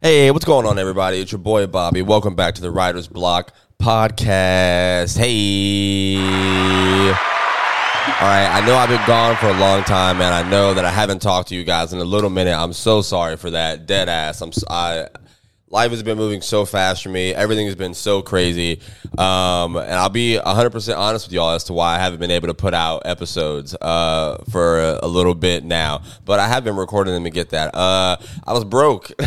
Hey, what's going on, everybody? It's your boy Bobby. Welcome back to the Writer's Block podcast. Hey. All right, I know I've been gone for a long time, and I know that I haven't talked to you guys in a little minute. I'm so sorry for that. Dead ass. I'm. I life has been moving so fast for me. Everything has been so crazy. Um, and I'll be 100% honest with y'all as to why I haven't been able to put out episodes uh, for a, a little bit now. But I have been recording them to get that. Uh, I was broke.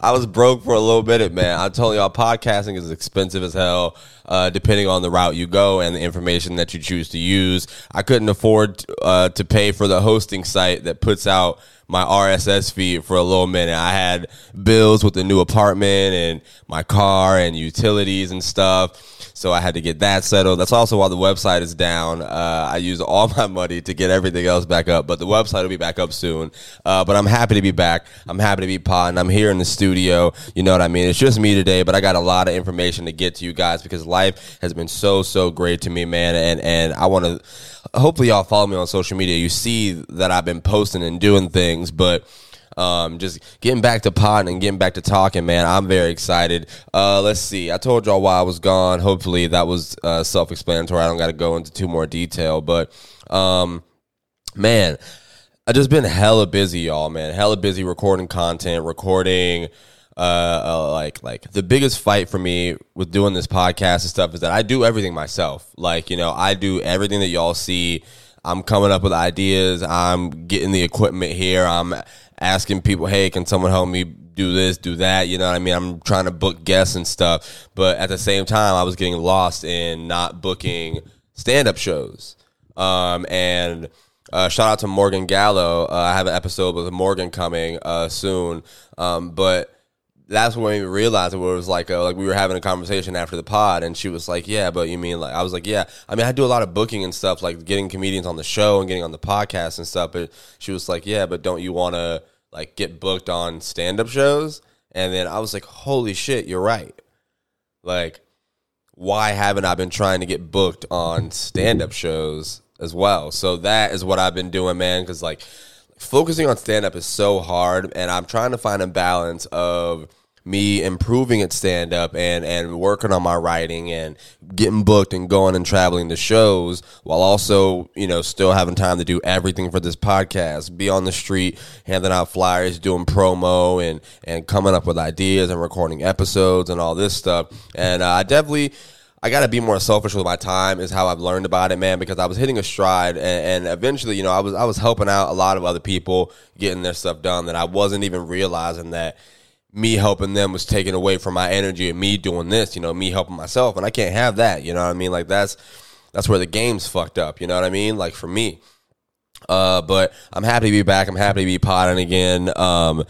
I was broke for a little bit, man. I told y'all podcasting is expensive as hell. Uh, depending on the route you go and the information that you choose to use, I couldn't afford uh, to pay for the hosting site that puts out my RSS feed for a little minute. I had bills with the new apartment and my car and utilities and stuff. So I had to get that settled. That's also why the website is down. Uh, I use all my money to get everything else back up, but the website will be back up soon. Uh, but I'm happy to be back. I'm happy to be potting. I'm here in the studio. You know what I mean? It's just me today, but I got a lot of information to get to you guys because life has been so, so great to me, man. And, and I want to, hopefully y'all follow me on social media. You see that I've been posting and doing things, but um, just getting back to potting and getting back to talking, man. I'm very excited. Uh, let's see. I told y'all why I was gone. Hopefully that was uh, self-explanatory. I don't got to go into too more detail, but um, man, I just been hella busy, y'all. Man, hella busy recording content, recording. Uh, uh, like like the biggest fight for me with doing this podcast and stuff is that I do everything myself. Like you know, I do everything that y'all see. I'm coming up with ideas. I'm getting the equipment here. I'm asking people, hey, can someone help me do this, do that? You know what I mean? I'm trying to book guests and stuff. But at the same time, I was getting lost in not booking stand up shows. Um, and uh, shout out to Morgan Gallo. Uh, I have an episode with Morgan coming uh, soon. Um, but that's when we realized it was like uh, like we were having a conversation after the pod, and she was like, "Yeah, but you mean like?" I was like, "Yeah, I mean I do a lot of booking and stuff, like getting comedians on the show and getting on the podcast and stuff." But she was like, "Yeah, but don't you want to like get booked on stand up shows?" And then I was like, "Holy shit, you're right!" Like, why haven't I been trying to get booked on stand up shows as well? So that is what I've been doing, man. Because like focusing on stand up is so hard, and I'm trying to find a balance of me improving at stand up and and working on my writing and getting booked and going and traveling to shows while also you know still having time to do everything for this podcast be on the street handing out flyers doing promo and and coming up with ideas and recording episodes and all this stuff. And uh, I definitely I got to be more selfish with my time is how I've learned about it, man, because I was hitting a stride and, and, eventually, you know, I was, I was helping out a lot of other people getting their stuff done that I wasn't even realizing that me helping them was taken away from my energy and me doing this, you know, me helping myself. And I can't have that, you know what I mean? Like that's, that's where the game's fucked up, you know what I mean? Like for me. Uh, but I'm happy to be back. I'm happy to be potting again. Um,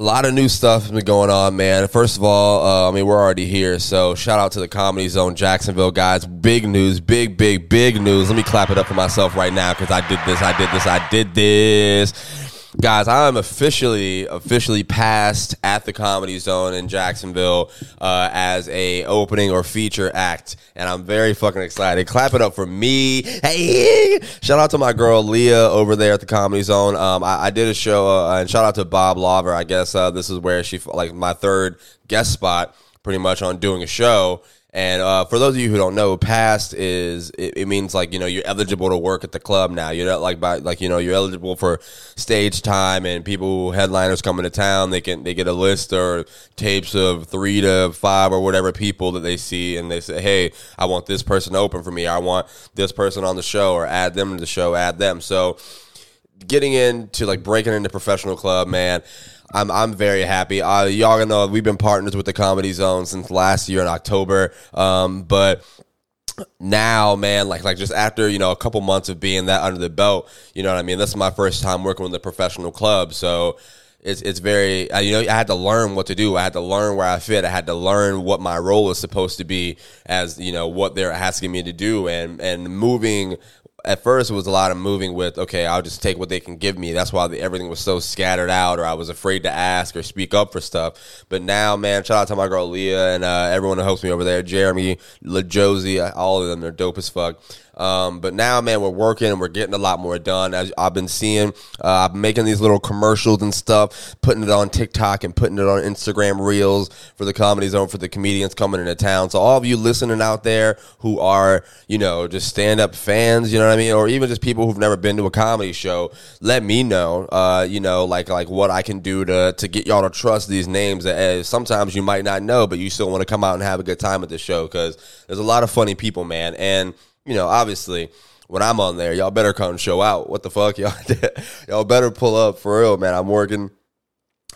a lot of new stuff has been going on, man. First of all, uh, I mean, we're already here, so shout out to the Comedy Zone Jacksonville guys. Big news, big, big, big news. Let me clap it up for myself right now because I did this, I did this, I did this. Guys, I am officially officially passed at the Comedy Zone in Jacksonville uh, as a opening or feature act, and I'm very fucking excited. Clap it up for me! Hey, shout out to my girl Leah over there at the Comedy Zone. Um, I, I did a show, uh, and shout out to Bob Lover. I guess uh, this is where she like my third guest spot, pretty much on doing a show. And uh, for those of you who don't know, past is it, it, means like you know you're eligible to work at the club now. You're not like by like you know you're eligible for stage time and people headliners coming to town. They can they get a list or tapes of three to five or whatever people that they see, and they say, hey, I want this person open for me. I want this person on the show, or add them to the show, add them. So getting into like breaking into professional club, man. I'm I'm very happy. Uh, y'all gonna know we've been partners with the Comedy Zone since last year in October. Um, but now, man, like like just after you know a couple months of being that under the belt, you know what I mean. This is my first time working with a professional club, so it's it's very uh, you know I had to learn what to do. I had to learn where I fit. I had to learn what my role is supposed to be as you know what they're asking me to do, and and moving at first it was a lot of moving with okay i'll just take what they can give me. That's why the, everything was so scattered out or i was afraid to ask or speak up for stuff. But now man shout out to my girl leah and uh, everyone who helps me over there jeremy lajosie all of them they're dope as fuck Um, but now, man, we're working and we're getting a lot more done. As I've been seeing, uh, I'm making these little commercials and stuff, putting it on TikTok and putting it on Instagram Reels for the Comedy Zone for the comedians coming into town. So all of you listening out there who are, you know, just stand up fans, you know what I mean, or even just people who've never been to a comedy show, let me know, uh, you know, like like what I can do to to get y'all to trust these names that uh, sometimes you might not know, but you still want to come out and have a good time at the show because there's a lot of funny people, man, and you know, obviously when I'm on there, y'all better come show out. What the fuck, y'all? y'all better pull up for real, man. I'm working.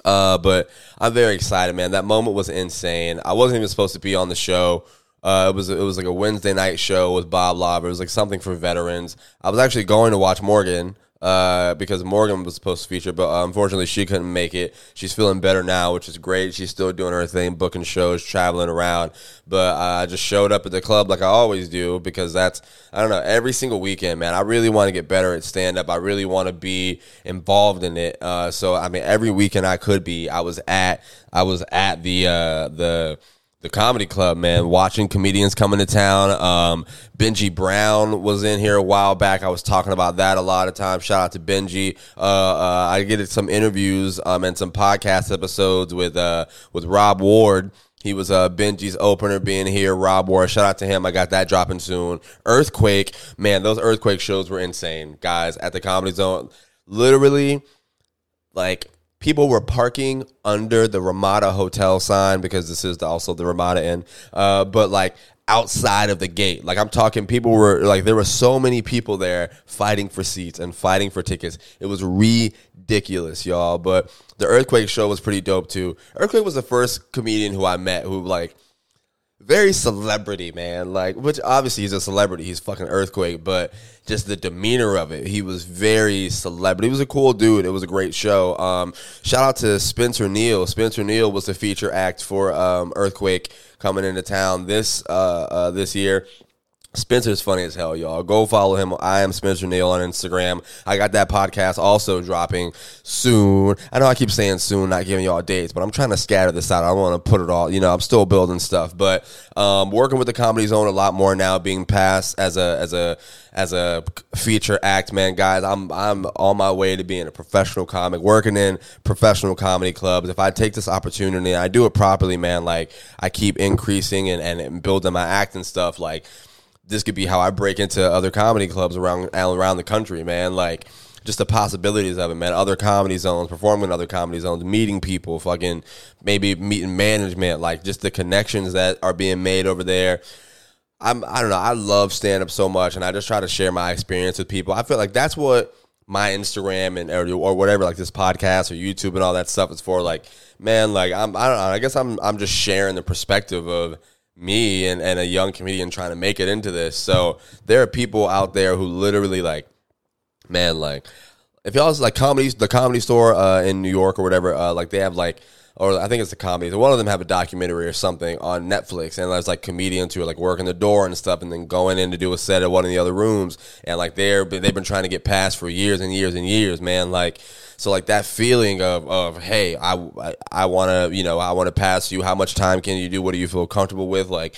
Uh, but I'm very excited, man. That moment was insane. I wasn't even supposed to be on the show. Uh, it was it was like a Wednesday night show with Bob Lauber. It was like something for veterans. I was actually going to watch Morgan uh, because Morgan was supposed to feature, but uh, unfortunately she couldn't make it. She's feeling better now, which is great. She's still doing her thing, booking shows, traveling around. But uh, I just showed up at the club like I always do because that's I don't know every single weekend, man. I really want to get better at stand up. I really want to be involved in it. Uh, so I mean, every weekend I could be, I was at I was at the uh, the the comedy club, man, watching comedians coming to town. Um, Benji Brown was in here a while back. I was talking about that a lot of times. Shout out to Benji. Uh, uh, I get some interviews um, and some podcast episodes with uh, with Rob Ward. He was uh, Benji's opener being here. Rob Ward, shout out to him. I got that dropping soon. Earthquake, man, those Earthquake shows were insane, guys. At the Comedy Zone, literally, like people were parking under the Ramada Hotel sign because this is also the Ramada Inn. Uh, but like outside of the gate, like I'm talking, people were like there were so many people there fighting for seats and fighting for tickets. It was ridiculous, y'all. But the Earthquake show was pretty dope too. Earthquake was the first comedian who I met who like very celebrity, man. Like, which obviously he's a celebrity. He's fucking earthquake, but just the demeanor of it, he was very celebrity. He was a cool dude. It was a great show. Um, shout out to Spencer Neal. Spencer Neal was the feature act for um, Earthquake coming into town this uh, uh, this year. Spencer's funny as hell, y'all. Go follow him. I am Spencer Neal on Instagram. I got that podcast also dropping soon. I know I keep saying soon, not giving y'all dates, but I'm trying to scatter this out. I don't want to put it all, you know, I'm still building stuff, but um, working with the Comedy Zone a lot more now, being passed as a as a as a feature act, man, guys. I'm I'm on my way to being a professional comic, working in professional comedy clubs. If I take this opportunity, and I do it properly, man. Like I keep increasing and and building my act and stuff, like this could be how I break into other comedy clubs around around the country, man. Like just the possibilities of it, man. Other comedy zones, performing in other comedy zones, meeting people, fucking maybe meeting management, like just the connections that are being made over there. I'm I don't know. I love stand up so much, and I just try to share my experience with people. I feel like that's what my Instagram and or, or whatever, like this podcast or YouTube and all that stuff is for. Like, man, like I'm I don't know. I guess I'm I'm just sharing the perspective of me and, and a young comedian trying to make it into this. So there are people out there who literally like, man, like if y'all like comedies, the comedy store uh, in New York or whatever, uh, like they have like, or I think it's the comedy. One of them have a documentary or something on Netflix, and there's like comedians who are like working the door and stuff, and then going in to do a set at one of the other rooms, and like they're they've been trying to get past for years and years and years, man. Like so like that feeling of of hey, I I, I want to you know I want to pass you. How much time can you do? What do you feel comfortable with? Like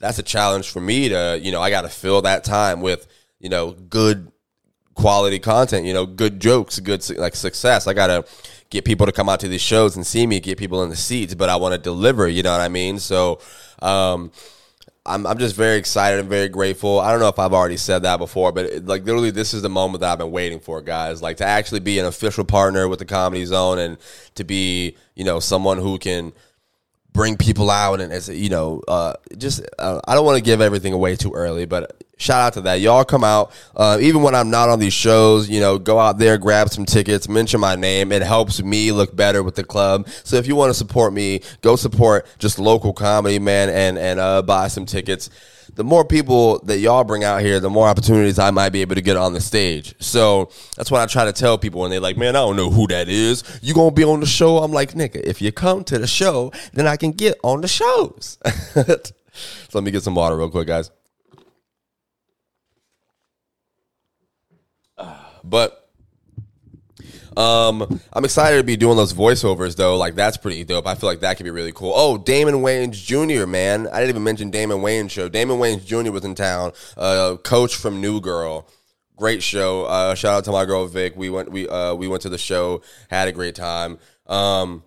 that's a challenge for me to you know I got to fill that time with you know good quality content. You know, good jokes, good like success. I gotta get people to come out to these shows and see me, get people in the seats, but I want to deliver. You know what I mean? So. um I'm I'm just very excited and very grateful. I don't know if I've already said that before, but it, like literally, this is the moment that I've been waiting for, guys. Like to actually be an official partner with the Comedy Zone and to be, you know, someone who can bring people out and as you know, uh, just uh, I don't want to give everything away too early, but shout out to that. Y'all come out, uh, even when I'm not on these shows, you know, go out there, grab some tickets, mention my name. It helps me look better with the club. So if you want to support me, go support just local comedy, man, and and uh, buy some tickets. The more people that y'all bring out here, the more opportunities I might be able to get on the stage. So that's what I try to tell people when they're like, man, I don't know who that is. You gonna be on the show? I'm like, nigga, if you come to the show, then I can get on the shows. so let me get some water real quick, guys. But Um, I'm excited to be doing those voiceovers though. Like that's pretty dope. I feel like that could be really cool. Oh, Damon Wayans Jr. Man, I didn't even mention Damon Wayans show. Damon Wayans Jr. was in town. Uh, coach from New Girl. Great show. Uh, shout out to my girl Vic. We went we uh, we went to the show, had a great time. Um,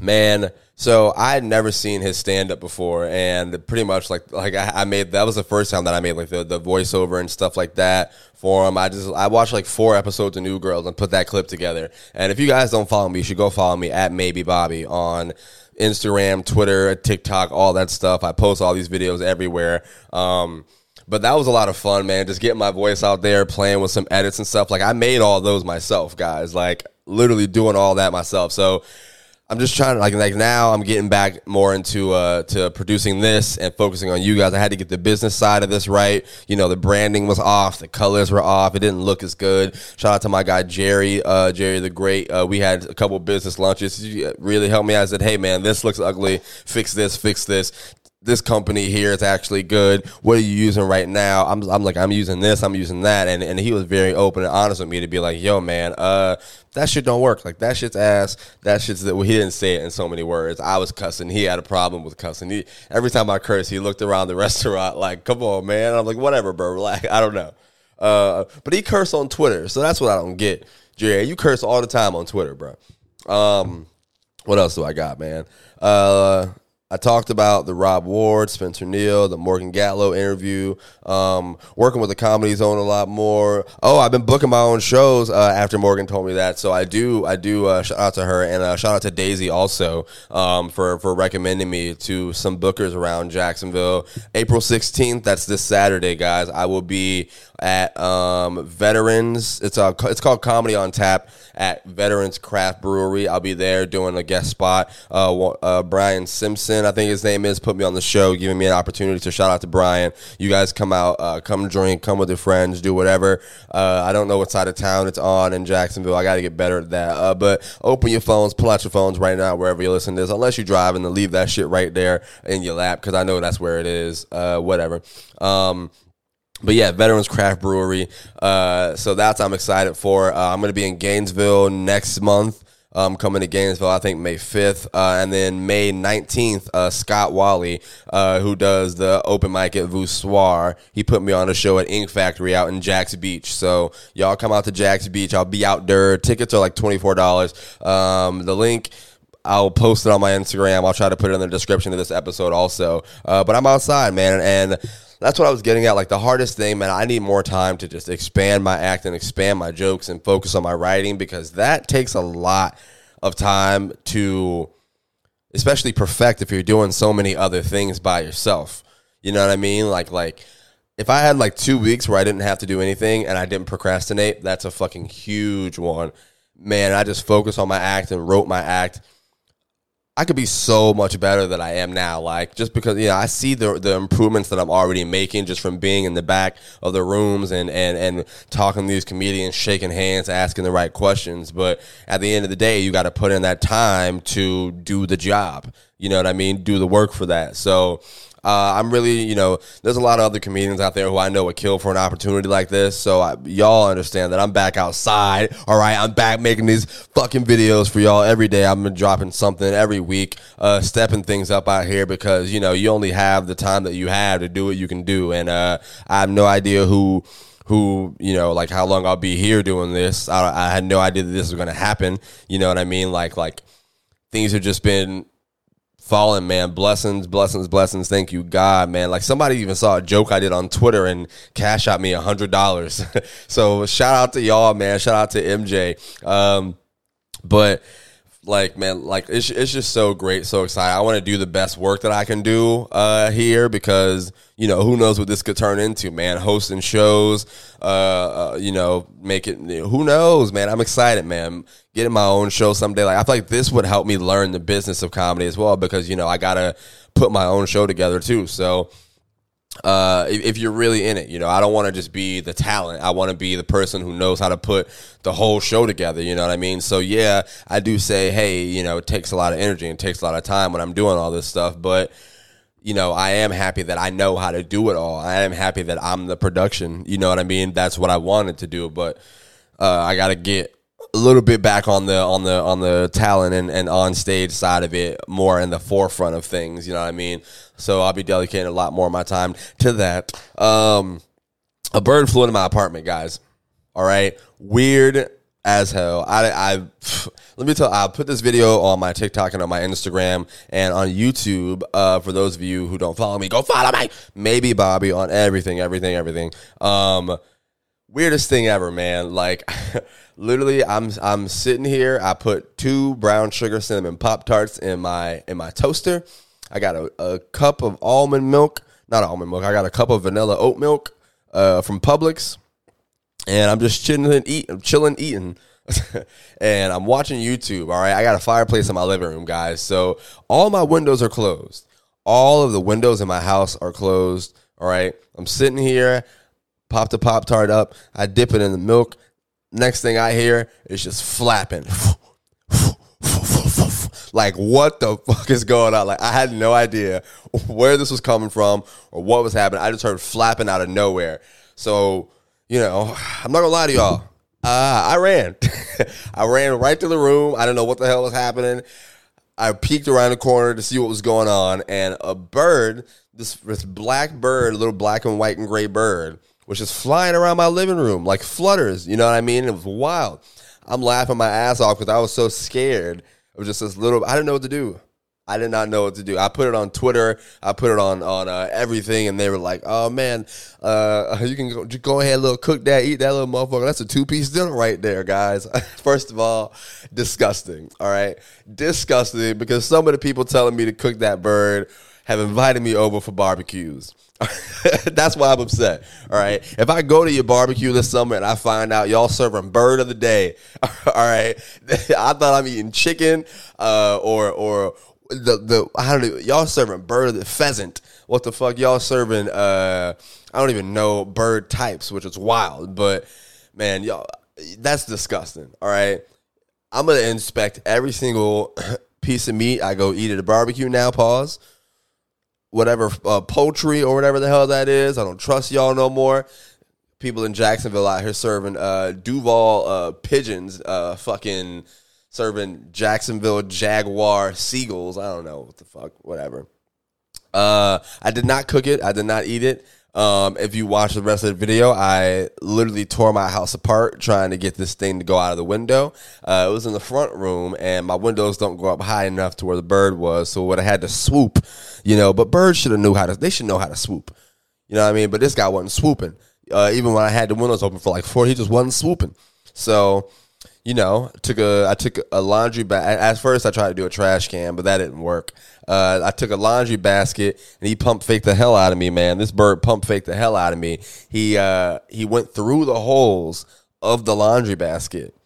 man so i had never seen his stand up before and pretty much like like I, I, made that was the first time that i made like the, the voiceover and stuff like that for him i just i watched like four episodes of new girls and put that clip together and if you guys don't follow me you should go follow me at maybe bobby on instagram twitter tiktok all that stuff i post all these videos everywhere um, but that was a lot of fun, man. Just getting my voice out there, playing with some edits and stuff. Like I made all those myself, guys. Like literally doing all that myself. So I'm just trying to like like now I'm getting back more into uh to producing this and focusing on you guys. I had to get the business side of this right. You know, the branding was off, the colors were off, it didn't look as good. Shout out to my guy Jerry, uh Jerry the Great. Uh, we had a couple business lunches. He really helped me. I said, "Hey man, this looks ugly. Fix this, fix this." This company here is actually good. What are you using right now? I'm, I'm like, I'm using this, I'm using that. And, and he was very open and honest with me to be like, yo, man, uh, that shit don't work. Like that shit's ass. That shit's that. Well, he didn't say it in so many words. I was cussing. He had a problem with cussing. He, every time I curse, he looked around the restaurant like, come on, man. I'm like, whatever, bro. Like, I don't know. Uh, but he cursed on Twitter. So that's what I don't get. Jerry, you curse all the time on Twitter, bro. Um, what else do I got, man? Uh, I talked about the Rob Ward, Spencer Neal, the Morgan Gatlow interview, um, working with the Comedy Zone a lot more. Oh, I've been booking my own shows uh, after Morgan told me that. So I do, I do uh, shout out to her and uh, shout out to Daisy also um, for for recommending me to some bookers around Jacksonville. April sixteenth, that's this Saturday, guys. I will be at um, Veterans. It's a, it's called Comedy on Tap at Veterans Craft Brewery. I'll be there doing a guest spot. Uh, uh, Brian Simpson, I think his name is, put me on the show, giving me an opportunity. to shout out to Brian. You guys come out, uh, come drink, come with your friends, do whatever. Uh, I don't know what side of town it's on in Jacksonville. I got to get better at that. Uh, but open your phones, pull out your phones right now, wherever you listen to this. Unless you're driving, then leave that shit right there in your lap because I know that's where it is. Uh, whatever. Um, but yeah, Veterans Craft Brewery. Uh, so that's I'm excited for. Uh, I'm going to be in Gainesville next month. Um, coming to Gainesville, I think May 5th. Uh, and then May 19th, uh, Scott Wally, uh, who does the open mic at Voussoir, he put me on a show at Ink Factory out in Jax Beach. So y'all come out to Jax Beach. I'll be out there. Tickets are like $24. Um, the link. I'll post it on my Instagram. I'll try to put it in the description of this episode also. Uh, but I'm outside, man, and that's what I was getting at. Like the hardest thing, man, I need more time to just expand my act and expand my jokes and focus on my writing because that takes a lot of time to especially perfect if you're doing so many other things by yourself. You know what I mean? Like like if I had like 2 weeks where I didn't have to do anything and I didn't procrastinate, that's a fucking huge one. Man, I just focused on my act and wrote my act I could be so much better than I am now. Like just because you know I see the the improvements that I'm already making just from being in the back of the rooms and and and talking to these comedians, shaking hands, asking the right questions. But at the end of the day, you got to put in that time to do the job. You know what I mean? Do the work for that. So uh, I'm really, you know, there's a lot of other comedians out there who I know would kill for an opportunity like this. So I, y'all understand that I'm back outside. All right, I'm back making these fucking videos for y'all every day. I'm dropping something every week, uh, stepping things up out here because you know you only have the time that you have to do what you can do, and uh, I have no idea who who you know like how long I'll be here doing this. I, I had no idea that this was going to happen. You know what I mean? Like like things have just been fallen, man. Blessings, blessings, blessings. Thank you, God, man. Like somebody even saw a joke I did on Twitter and cash out me a hundred dollars. so shout out to y'all, man. Shout out to MJ. Um, but like man like it's, it's just so great so excited. I want to do the best work that i can do uh here because you know who knows what this could turn into man. Hosting shows uh, uh you know make it who knows man. I'm excited man. Getting my own show someday. Like i feel like this would help me learn the business of comedy as well because you know i gotta put my own show together too. So uh, if, if, you're really in it. You know, I don't want to just be the talent. I want to be the person who knows how to put the whole show together. You know what I mean? So yeah, I do say, hey, you know, it takes a lot of energy and takes a lot of time when I'm doing all this stuff, but you know, I am happy that I know how to do it all. I am happy that I'm the production. You know what I mean? That's what I wanted to do, but uh, I got to get a little bit back on the on the on the talent and, and on stage side of it, more in the forefront of things. You know what I mean? So I'll be dedicating a lot more of my time to that. Um, a bird flew into my apartment, guys. All right, weird as hell. I, I let me tell. I'll put this video on my TikTok and on my Instagram and on YouTube. Uh, for those of you who don't follow me, go follow me. Maybe Bobby on everything, everything, everything. Um, weirdest thing ever, man. Like, literally, I'm I'm sitting here. I put two brown sugar cinnamon pop tarts in my in my toaster. I got a, a cup of almond milk, not almond milk. I got a cup of vanilla oat milk uh, from Publix, and I'm just chilling eating, chilling eating. and I'm watching YouTube. All right, I got a fireplace in my living room, guys. So all my windows are closed. All of the windows in my house are closed. All right, I'm sitting here pop the Pop Tart up. I dip it in the milk. Next thing I hear is just flapping. like, what the fuck is going on? Like, I had no idea where this was coming from or what was happening. I just heard flapping out of nowhere. So, you know, I'm not gonna lie to y'all. Uh, I ran. I ran right to the room. I don't know what the hell was happening. I peeked around the corner to see what was going on, and a bird, this, this black bird, a little black and white and gray bird, was just flying around my living room like flutters. You know what I mean? It was wild. I'm laughing my ass off because I was so scared of just this little. I didn't know what to do. I did not know what to do. I put it on Twitter. I put it on on uh, everything, and they were like, "Oh man, uh, you can go, go ahead, little cook that, eat that little motherfucker. That's a two piece dinner right there, guys." First of all, disgusting. All right, disgusting because some of the people telling me to cook that bird have invited me over for barbecues. That's why I'm upset. All right. If I go to your barbecue this summer and I find out y'all serving bird of the day, all right. I thought I'm eating chicken, uh, or or the the I don't know. Y'all serving bird of the pheasant. What the fuck y'all serving? Uh, I don't even know bird types, which is wild. But man, y'all, that's disgusting. All right. I'm gonna inspect every single piece of meat I go eat at a barbecue now. Pause whatever uh, poultry or whatever the hell that is. I don't trust y'all no more. People in Jacksonville out here serving uh, Duval uh, pigeons, uh, fucking serving Jacksonville Jaguar seagulls. I don't know what the fuck, whatever. Uh, I did not cook it. I did not eat it. Um, if you watch the rest of the video, I literally tore my house apart trying to get this thing to go out of the window. Uh, it was in the front room, and my windows don't go up high enough to where the bird was, so what I had to swoop, you know. But birds should have knew how to. They should know how to swoop, you know what I mean. But this guy wasn't swooping. Uh, even when I had the windows open for like four, he just wasn't swooping. So you know, took a I took a laundry bag. At first, I tried to do a trash can, but that didn't work. Uh, I took a laundry basket and he pump faked the hell out of me, man. This bird pump faked the hell out of me. He uh, he went through the holes of the laundry basket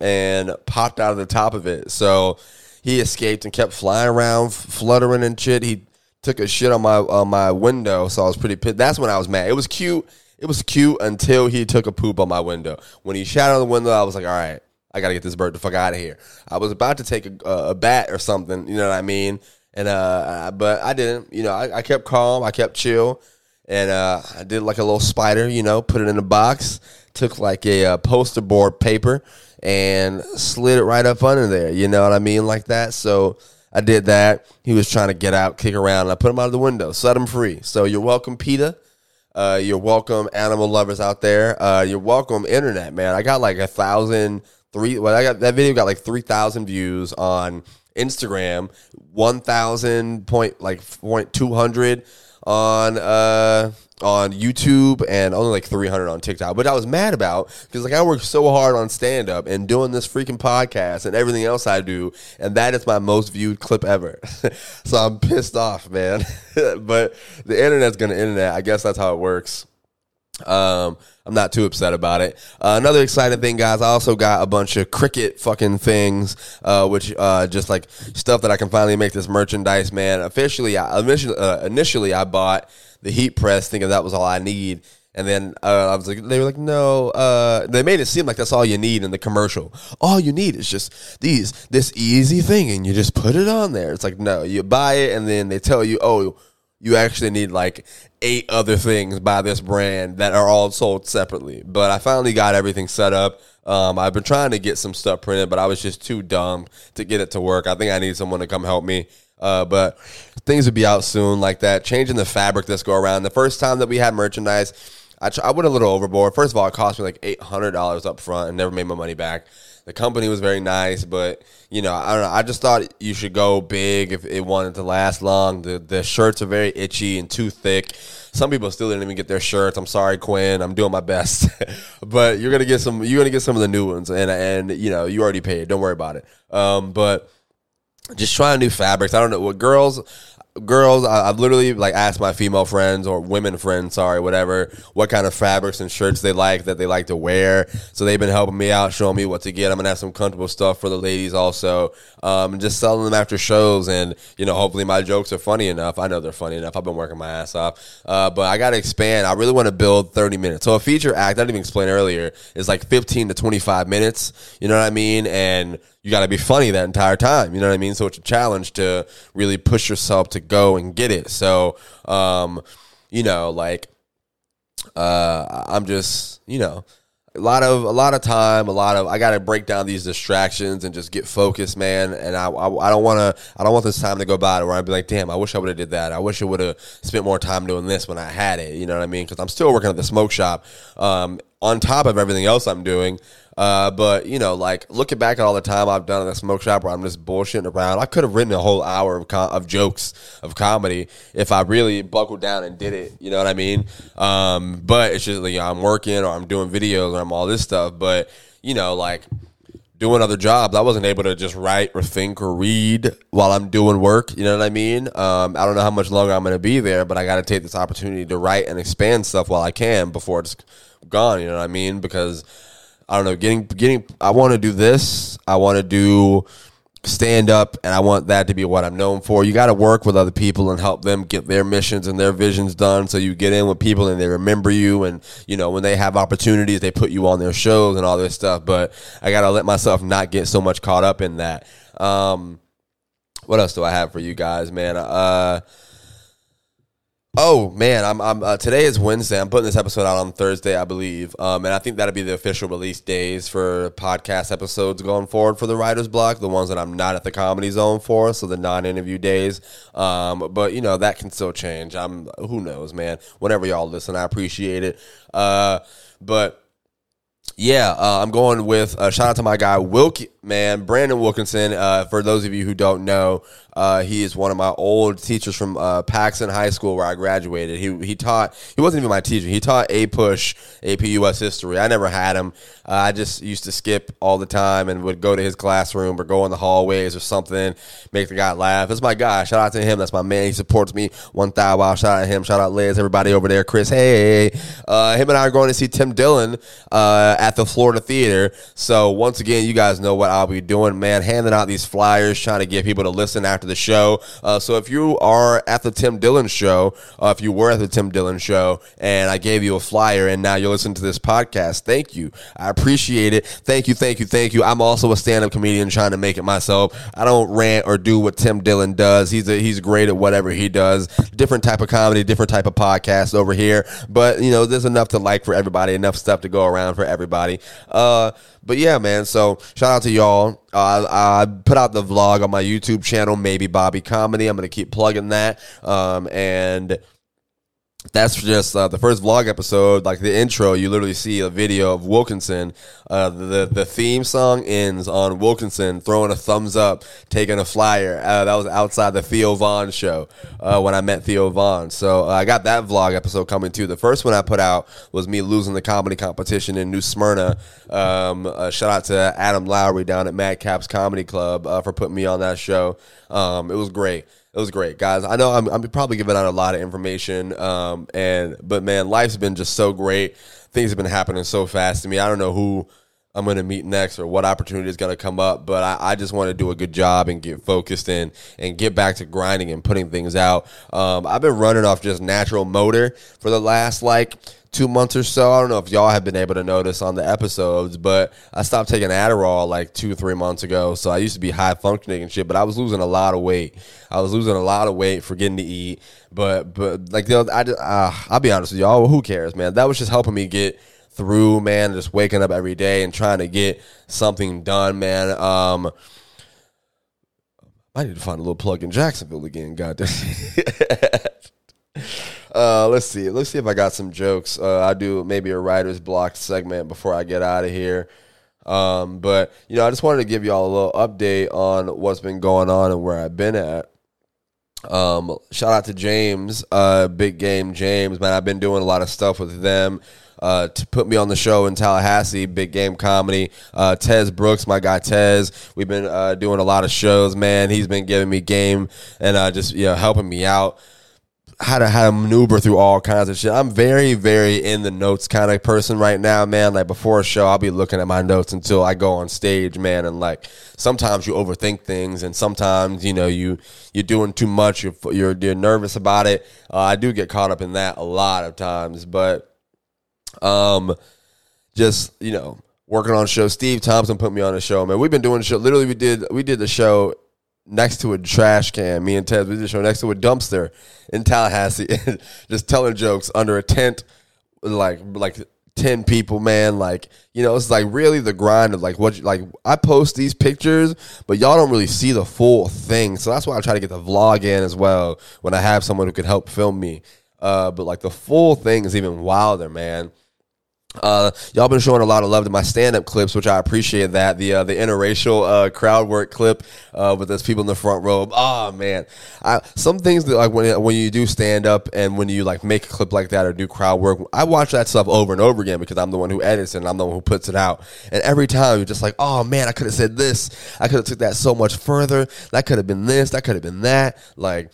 and popped out of the top of it. So he escaped and kept flying around, fluttering and shit. He took a shit on my on my window, so I was pretty pissed. That's when I was mad. It was cute. It was cute until he took a poop on my window. When he shot on the window, I was like, all right I got to get this bird the fuck out of here. I was about to take a, a, bat or something, you know what I mean? And uh, but I didn't. You know, I, I kept calm. I kept chill, and uh, I did like a little spider. You know, put it in a box. Took like a uh, poster board paper and slid it right up under there. You know what I mean, like that. So I did that. He was trying to get out, kick around, and I put him out of the window, set him free. So you're welcome, PETA. Uh, you're welcome, animal lovers out there. Uh, you're welcome, internet man. I got like a thousand three. Well, I got that video got like three thousand views on Instagram, one thousand point like point two hundred on uh on YouTube and only like 300 on TikTok. But I was mad about because like I work so hard on stand up and doing this freaking podcast and everything else I do, and that is my most viewed clip ever. so I'm pissed off, man. but the internet's gonna internet. I guess that's how it works. Um, I'm not too upset about it. Uh, another exciting thing, guys, I also got a bunch of Cricut fucking things, uh, which uh, just like stuff that I can finally make this merchandise, man. Officially, I, initially, uh, initially I bought the heat press, thinking that was all I need. And then uh, I was like, they were like, no. Uh, they made it seem like that's all you need in the commercial. All you need is just these, this easy thing, and you just put it on there. It's like, no, you buy it, and then they tell you, oh, you actually need like eight other things by this brand that are all sold separately. But I finally got everything set up. Um, I've been trying to get some stuff printed, but I was just too dumb to get it to work. I think I need someone to come help me. Uh, but things would be out soon like that. Changing the fabric this go around. The first time that we had merchandise, I, I went a little overboard. First of all, it cost me like eight hundred dollars up front and never made my money back. The company was very nice, but you know, I don't know. I just thought you should go big if it wanted to last long. The the shirts are very itchy and too thick. Some people still didn't even get their shirts. I'm sorry, Quinn. I'm doing my best, but you're gonna get some. You're gonna get some of the new ones, and and you know, you already paid. Don't worry about it. Um, but just trying new fabrics. I don't know what girls girls I, have literally like asked my female friends or women friends sorry whatever what kind of fabrics and shirts they like that they like to wear. So they've been helping me out showing me what to get. I'm gonna have some comfortable stuff for the ladies also um, just selling them after shows. And you know hopefully my jokes are funny enough. I know they're funny enough. I've been working my ass off. Uh, but i gotta expand. I really want to build 30 minutes. So a feature act i didn't even explain earlier is like 15 to 25 minutes. You know what i mean? And you got to be funny that entire time. You know what I mean? So it's a challenge to really push yourself to go and get it. So, um, you know, like, uh, I'm just, you know, a lot of a lot of time, a lot of I got to break down these distractions and just get focused, man. And I I, I don't want to I don't want this time to go by where I'd be like, damn, I wish I would have did that. I wish I would have spent more time doing this when I had it. You know what I mean? Because I'm still working at the smoke shop. Um, on top of everything else I'm doing. Uh, but you know, like looking back at all the time I've done in the smoke shop where I'm just bullshitting around, I could have written a whole hour of, com- of jokes of comedy if I really buckled down and did it. You know what I mean? Um, but it's just like I'm working or I'm doing videos or I'm all this stuff. But you know, like doing other jobs, I wasn't able to just write or think or read while I'm doing work. You know what I mean? Um, I don't know how much longer I'm going to be there, but I got to take this opportunity to write and expand stuff while I can before it's gone. You know what I mean? Because I don't know, getting getting. I want to do this. I want to do stand up, and I want that to be what I'm known for. You got to work with other people and help them get their missions and their visions done. So you get in with people and they remember you, and you know when they have opportunities, they put you on their shows and all this stuff. But I got to let myself not get so much caught up in that. Um, what else do I have for you guys, man? Uh Oh man, I'm, I'm uh, today is Wednesday. I'm putting this episode out on Thursday, I believe, um, and I think that'll be the official release days for podcast episodes going forward for the writers block. The ones that I'm not at the comedy zone for, so the non-interview days. Um, but you know that can still change. I'm who knows, man. Whenever y'all listen, I appreciate it. Uh, but yeah, uh, I'm going with uh, shout out to my guy Wilk, man, Brandon Wilkinson. Uh, for those of you who don't know, uh, he is one of my old teachers from uh, Paxon High School where I graduated. He he taught. He wasn't even my teacher. He taught APUSH AP US history. I never had him. Uh, I just used to skip all the time and would go to his classroom or go in the hallways or something, make the guy laugh. That's my guy. Shout out to him. That's my man. He supports me one thousand. Wow. Shout out to him. Shout out Liz. Everybody over there. Chris. Hey. Uh, him and I are going to see Tim Dillon uh, at the Florida Theatre. So once again, you guys know what I'll be doing, man. Handing out these flyers, trying to get people to listen after after the show. Uh, so if you are at the Tim Dillon show, uh, if you were at the Tim Dillon show and I gave you a flyer and now you listen to this podcast, thank you. I appreciate it. Thank you, thank you, thank you. I'm also a stand up comedian trying to make it myself. I don't rant or do what Tim Dillon does. He's a, he's great at whatever he does. Different type of comedy, different type of podcast over here. But, you know, there's enough to like for everybody, enough stuff to go around for everybody. Uh, but yeah, man. So shout out to y'all. Uh, I put out the vlog on my YouTube channel, maybe Bobby Comedy. I'm gonna keep plugging that. Um, and that's just uh, the first vlog episode. Like the intro, you literally see a video of Wilkinson. Uh, the the theme song ends on Wilkinson throwing a thumbs up, taking a flyer. Uh, that was outside the Theo Von show uh, when I met Theo Von. So uh, I got that vlog episode coming too. The first one I put out was me losing the comedy competition in New Smyrna. Um, uh, shout out to Adam Lowry down at Madcaps Comedy Club for putting me on that show. Um, it was great it was great, guys. I know I'm, I'm probably giving out a lot of information, um, and but man, life's been just so great. Things have been happening so fast to me. I don't know who I'm going to meet next or what opportunity is going to come up. But I, I, just want to do a good job and get focused in and get back to grinding and putting things out. Um, I've been running off just natural motor for the last like two months or so. I don't know if y'all have been able to notice on the episodes, but I stopped taking Adderall like two, three months ago. So I used to be high functioning and shit, but I was losing a lot of weight. I was losing a lot of weight, forgetting to eat. But, but like, you know, I, uh, I'll be honest with y'all, who cares, man? That was just helping me get through, man. Just waking up every day and trying to get something done, man. Um, I need to find a little plug in Jacksonville again. Goddamn. uh, let's see. Let's see if I got some jokes. Uh, I do maybe a writer's block segment before I get out of here. Um, but you know, I just wanted to give y'all a little update on what's been going on and where I've been at. Um, shout out to James, uh, Big Game James, man. I've been doing a lot of stuff with them uh, to put me on the show in Tallahassee, big game comedy. Uh, Tez Brooks, my guy Tez, we've been uh, doing a lot of shows, man. He's been giving me game and uh, just you know helping me out. How to how to maneuver through all kinds of shit. I'm very very in the notes kind of person right now, man. Like before a show, I'll be looking at my notes until I go on stage, man. And like sometimes you overthink things, and sometimes you know you you're doing too much. You're you're, you're nervous about it. Uh, I do get caught up in that a lot of times, but um, just you know, working on a show. Steve Thompson put me on a show, man. We've been doing a show. Literally, we did we did the show next to a trash can. Me and Ted, we did the show next to a dumpster in Tallahassee, just telling jokes under a tent, like like 10 people man like you know it's like really the grind of like what like i post these pictures but y'all don't really see the full thing so that's why i try to get the vlog in as well when i have someone who could help film me uh, but like the full thing is even wilder man uh, y'all been showing a lot of love to my stand-up clips, which I appreciate. That the uh, the interracial uh, crowd work clip uh, with those people in the front row. Oh man, I, some things that like when when you do stand up and when you like make a clip like that or do crowd work, I watch that stuff over and over again because I'm the one who edits it and I'm the one who puts it out. And every time you're just like, oh man, I could have said this. I could have took that so much further. That could have been this. That could have been that. Like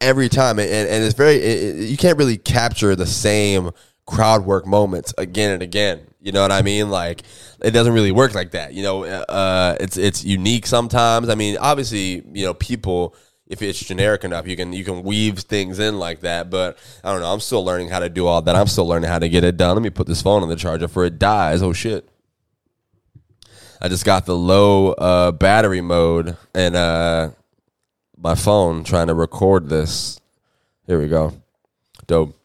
every time, and and it's very it, you can't really capture the same crowd work moments again and again. You know what I mean? Like it doesn't really work like that. You know, uh, it's it's unique sometimes. I mean, obviously, you know, people if it's generic enough, you can you can weave things in like that. But I don't know. I'm still learning how to do all that. I'm still learning how to get it done. Let me put this phone on the charger for it dies. Oh shit. I just got the low uh, battery mode and uh, my phone trying to record this. Here we go. Dope.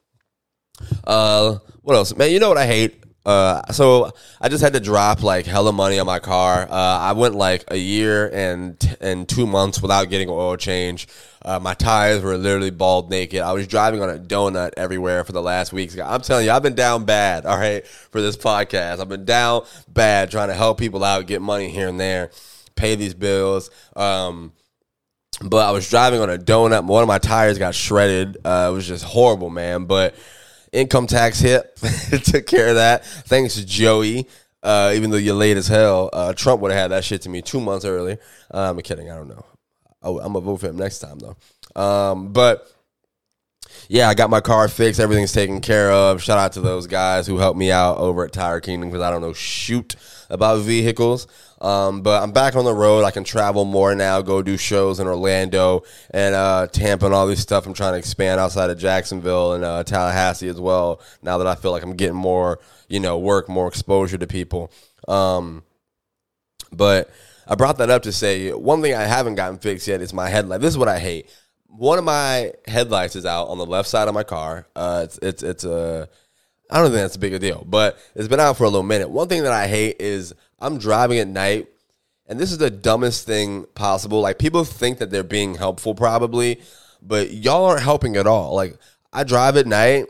Uh, what else, man? You know what I hate? Uh, so I just had to drop like hella money on my car. Uh, I went like a year and and two months without getting an oil change. Uh, my tires were literally bald naked. I was driving on a donut everywhere for the last weeks. I'm telling you, I've been down bad. All right, for this podcast, I've been down bad trying to help people out, get money here and there, pay these bills. Um, but I was driving on a donut. One of my tires got shredded. Uh, it was just horrible, man. But income tax hit. Took care of that. Thanks, Joey. Uh, even though you're late as hell, uh, Trump would have had that shit to me two months earlier. Uh, I'm kidding. I don't know. Oh, I'm gonna vote for him next time though. Um, but yeah, I got my car fixed. Everything's taken care of. Shout out to those guys who helped me out over at Tire Kingdom because I don't know shoot about vehicles. Um, but I'm back on the road. I can travel more now, go do shows in Orlando and uh, Tampa and all this stuff. I'm trying to expand outside of Jacksonville and uh, Tallahassee as well. Now that I feel like I'm getting more, you know, work, more exposure to people. Um, but I brought that up to say one thing I haven't gotten fixed yet is my headlight. This is what I hate. One of my headlights is out on the left side of my car. Uh, it's it's it's a I don't think that's a big deal, but it's been out for a little minute. One thing that I hate is I'm driving at night, and this is the dumbest thing possible. Like people think that they're being helpful, probably, but y'all aren't helping at all. Like I drive at night,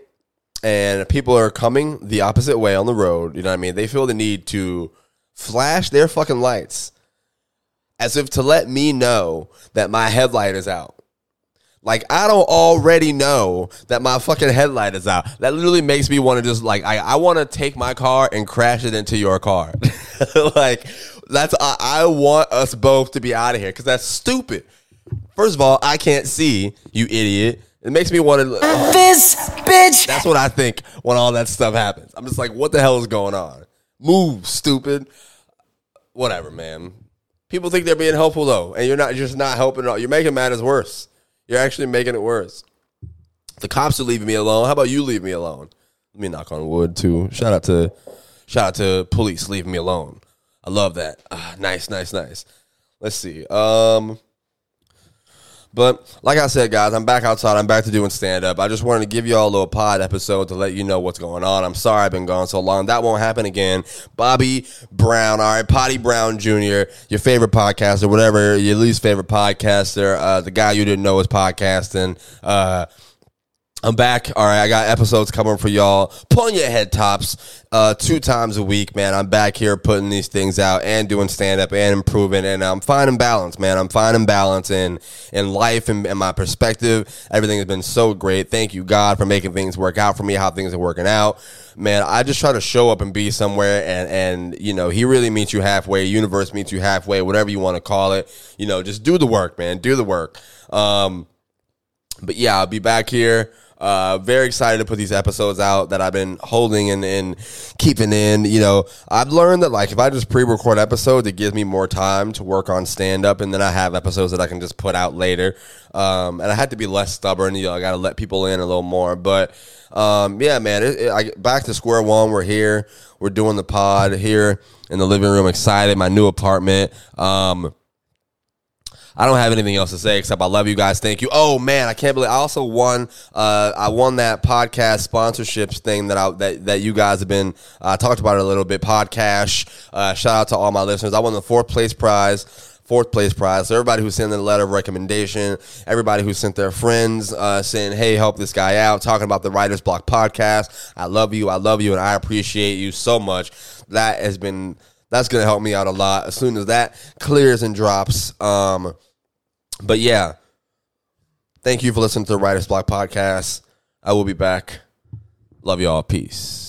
and people are coming the opposite way on the road. You know what I mean? They feel the need to flash their fucking lights as if to let me know that my headlight is out. Like I don't already know that my fucking headlight is out. That literally makes me want to just like I, I want to take my car and crash it into your car. like that's I, I want us both to be out of here because that's stupid. First of all, I can't see you idiot. It makes me want to. this bitch. That's what I think when all that stuff happens. I'm just like, what the hell is going on? Move, stupid. Whatever, man. People think they're being helpful though, and you're not you're just not helping at all. You're making matters worse. You're actually making it worse. The cops are leaving me alone. How about you leave me alone? Let me knock on wood too. Shout out to shout out to police leaving me alone. I love that. Ah, nice, nice, nice. Let's see. Um but like I said, guys, I'm back outside. I'm back to doing stand up. I just wanted to give you all a little pod episode to let you know what's going on. I'm sorry I've been gone so long. That won't happen again. Bobby Brown, all right, Potty Brown Jr., your favorite podcaster, whatever, your least favorite podcaster, uh, the guy you didn't know was podcasting. Uh, I'm back. All right, I got episodes coming for y'all. On your head tops uh, two times a week, man. I'm back here putting these things out and doing stand up and improving, and I'm finding balance, man. I'm finding balance in in life and, and my perspective. Everything has been so great. Thank you, God, for making things work out for me. How things are working out, man. I just try to show up and be somewhere, and and you know, He really meets you halfway. Universe meets you halfway. Whatever you want to call it, you know, just do the work, man. Do the work. Um, but yeah, I'll be back here. Uh, very excited to put these episodes out that I've been holding and, and keeping in. You know, I've learned that like if I just pre-record episodes, it gives me more time to work on stand-up, and then I have episodes that I can just put out later. Um, and I had to be less stubborn. You know, I got to let people in a little more. But um, yeah, man, it, it, I, back to square one. We're here. We're doing the pod here in the living room. Excited. My new apartment. Um, I don't have anything else to say except I love you guys. Thank you. Oh man, I can't believe I also won. Uh, I won that podcast sponsorships thing that I that, that you guys have been uh, talked about it a little bit. PodCash. Uh, shout out to all my listeners. I won the fourth place prize fourth place prize. So everybody who sent a letter of recommendation, everybody who sent their friends uh, saying, "Hey, help this guy out," talking about the Writers Block podcast. I love you. I love you, and I appreciate you so much. That has been that's to help me out a lot. As soon as that clears and drops, um, but yeah, thank you for listening to the Writers Block podcast. I will be back. Love y'all. Peace.